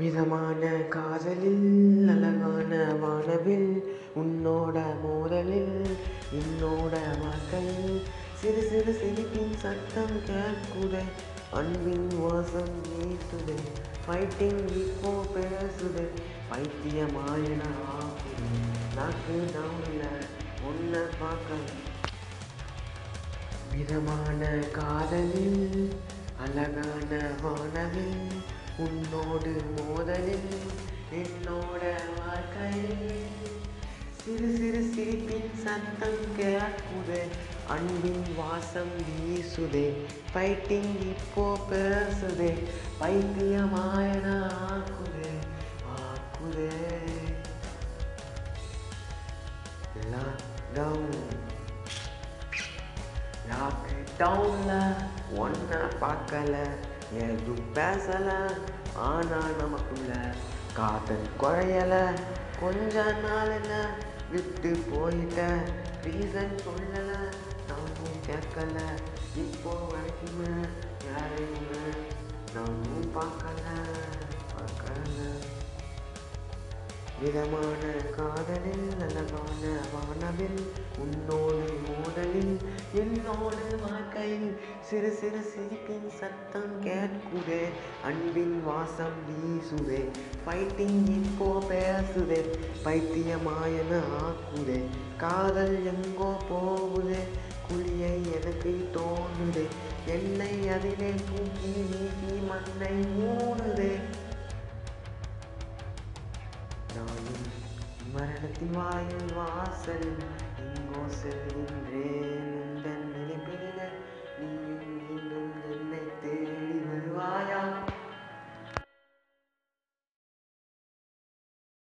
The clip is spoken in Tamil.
மிதமான காதலில் அழகான வானவில் உன்னோட மோதலில் என்னோட வாழ்க்கையில் சிறு சிறு சிரிப்பின் சத்தம் கேட்குதே அன்பின் வாசம் வீசுதே ஃபைட்டிங் இப்போ பேசுதே பைத்தியமாயின ஆகுது நாக்கு டவுன்ல உன்னை பார்க்க. மிதமான காதலில் அழகான வானவில் உன்னோடு மோதலில் என்னோட வாழ்க்கையில். சிறு சிறு சிரிப்பின் சத்தம் கேட்குதே அன்பின் வாசம் வீசுதே. ஃபைட்டிங் இப்போ பேசுதே பைத்தியமாயன ஆக்குதே ஆக்குதே. லாக்டவுன் லாக் ஒன்றை பார்க்கல. எதுவும் பேசலை ஆனால் நமக்குள்ள காதல் குறையலை. கொஞ்ச நாளில் விட்டு போயிட்ட. ரீசன் சொல்லலை நானும் கேட்கல. இப்போ வரைக்குமே யாரையுமே நானும் பார்க்கல பார்க்கல. விதமான காதலில் நல்லதான கனவில் உன்னோடு மோதலில் என்னோடு வாழ்க்கையில் சிறு சிறு சிரிப்பின் சத்தம் கேட்குதே. அன்பின் வாசம் வீசுதே. ஃபைட்டிங் இப்போ பேசுதே. பைத்தியமாயன ஆக்குதே. காதல் எங்கோ போகுதே. குழியை எனக்கு தோணுதே என்னை அதிலே தூக்கி வீசி மண்ணை மூடுதே. நானும் മരണത്തിൻ വായിൽ വാസൽ ഇങ്ങോസലിൻ രേ